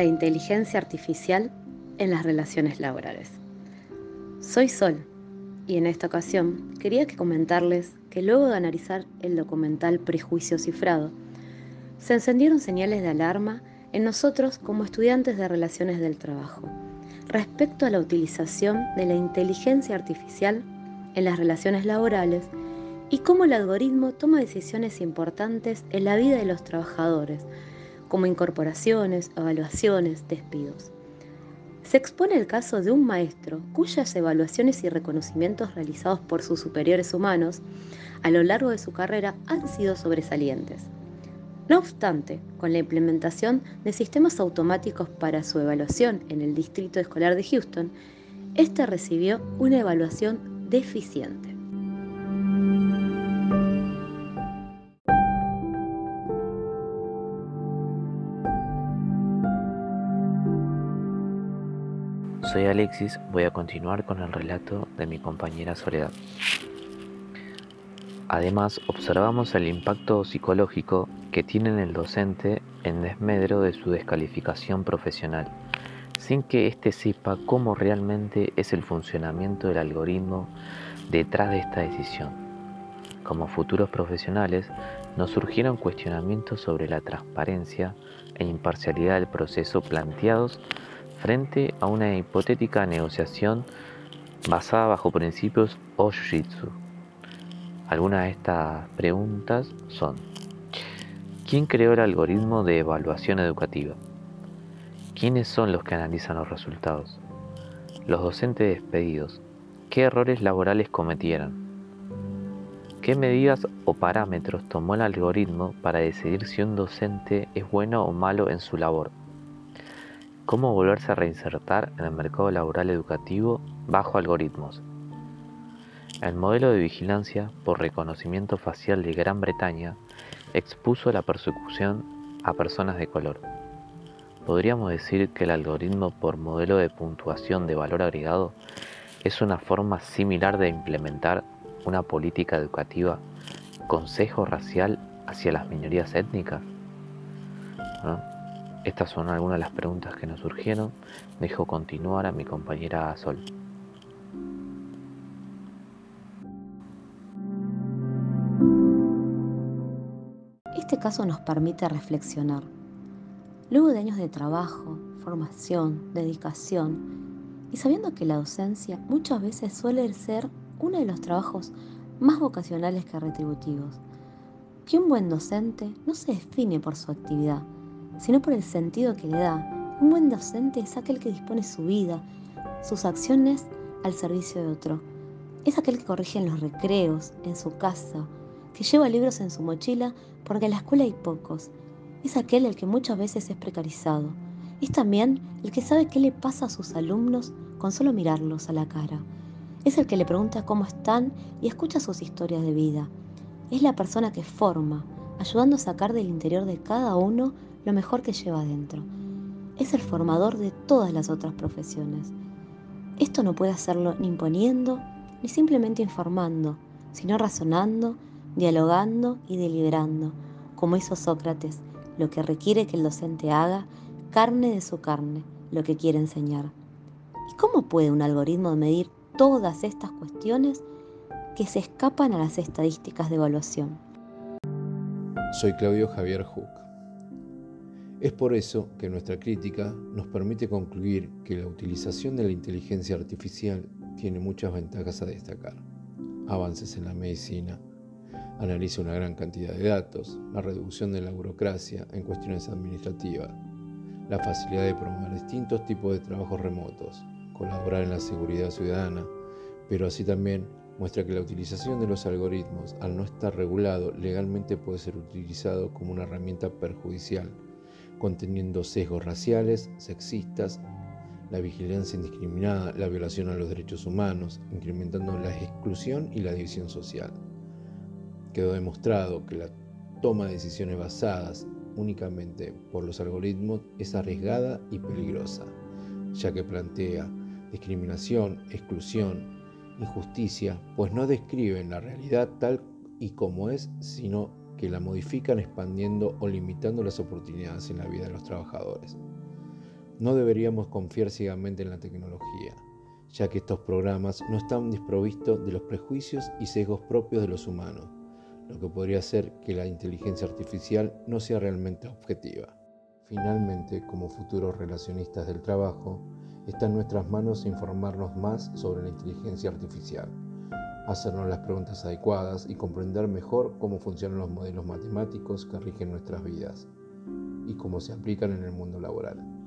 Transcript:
la inteligencia artificial en las relaciones laborales. Soy Sol y en esta ocasión quería que comentarles que luego de analizar el documental Prejuicio Cifrado, se encendieron señales de alarma en nosotros como estudiantes de relaciones del trabajo respecto a la utilización de la inteligencia artificial en las relaciones laborales y cómo el algoritmo toma decisiones importantes en la vida de los trabajadores, como incorporaciones, evaluaciones, despidos. Se expone el caso de un maestro cuyas evaluaciones y reconocimientos realizados por sus superiores humanos a lo largo de su carrera han sido sobresalientes. No obstante, con la implementación de sistemas automáticos para su evaluación en el Distrito Escolar de Houston, este recibió una evaluación deficiente. Soy Alexis, voy a continuar con el relato de mi compañera Soledad. Además, observamos el impacto psicológico que tiene el docente en desmedro de su descalificación profesional, sin que éste sepa cómo realmente es el funcionamiento del algoritmo detrás de esta decisión. Como futuros profesionales, nos surgieron cuestionamientos sobre la transparencia e imparcialidad del proceso planteados frente a una hipotética negociación basada bajo principios Oshitsu algunas de estas preguntas son, ¿quién creó el algoritmo de evaluación educativa? ¿Quiénes son los que analizan los resultados? Los docentes despedidos, ¿qué errores laborales cometieron? ¿Qué medidas o parámetros tomó el algoritmo para decidir si un docente es bueno o malo en su labor? ¿Cómo volverse a reinsertar en el mercado laboral educativo bajo algoritmos? El modelo de vigilancia por reconocimiento facial de Gran Bretaña expuso la persecución a personas de color. Podríamos decir que el algoritmo por modelo de puntuación de valor agregado es una forma similar de implementar una política educativa consejo racial hacia las minorías étnicas. Estas son algunas de las preguntas que nos surgieron. Dejo continuar a mi compañera Sol. Este caso nos permite reflexionar. Luego de años de trabajo, formación, dedicación, y sabiendo que la docencia muchas veces suele ser uno de los trabajos más vocacionales que retributivos, que un buen docente no se define por su actividad, sino por el sentido que le da. Un buen docente es aquel que dispone su vida, sus acciones al servicio de otro. Es aquel que corrige en los recreos, en su casa, que lleva libros en su mochila porque en la escuela hay pocos. Es aquel el que muchas veces es precarizado. Es también el que sabe qué le pasa a sus alumnos con solo mirarlos a la cara. Es el que le pregunta cómo están y escucha sus historias de vida. Es la persona que forma, ayudando a sacar del interior de cada uno lo mejor que lleva adentro. Es el formador de todas las otras profesiones. Esto no puede hacerlo ni imponiendo, ni simplemente informando, sino razonando dialogando y deliberando, como hizo Sócrates, lo que requiere que el docente haga, carne de su carne, lo que quiere enseñar. ¿Y cómo puede un algoritmo medir todas estas cuestiones que se escapan a las estadísticas de evaluación? Soy Claudio Javier Huck. Es por eso que nuestra crítica nos permite concluir que la utilización de la inteligencia artificial tiene muchas ventajas a destacar. Avances en la medicina, Analiza una gran cantidad de datos, la reducción de la burocracia en cuestiones administrativas, la facilidad de promover distintos tipos de trabajos remotos, colaborar en la seguridad ciudadana, pero así también muestra que la utilización de los algoritmos, al no estar regulado, legalmente puede ser utilizado como una herramienta perjudicial, conteniendo sesgos raciales, sexistas, la vigilancia indiscriminada, la violación a los derechos humanos, incrementando la exclusión y la división social. Quedó demostrado que la toma de decisiones basadas únicamente por los algoritmos es arriesgada y peligrosa, ya que plantea discriminación, exclusión, injusticia, pues no describen la realidad tal y como es, sino que la modifican expandiendo o limitando las oportunidades en la vida de los trabajadores. No deberíamos confiar ciegamente en la tecnología, ya que estos programas no están desprovistos de los prejuicios y sesgos propios de los humanos, lo que podría hacer que la inteligencia artificial no sea realmente objetiva. Finalmente, como futuros relacionistas del trabajo, está en nuestras manos informarnos más sobre la inteligencia artificial, hacernos las preguntas adecuadas y comprender mejor cómo funcionan los modelos matemáticos que rigen nuestras vidas y cómo se aplican en el mundo laboral.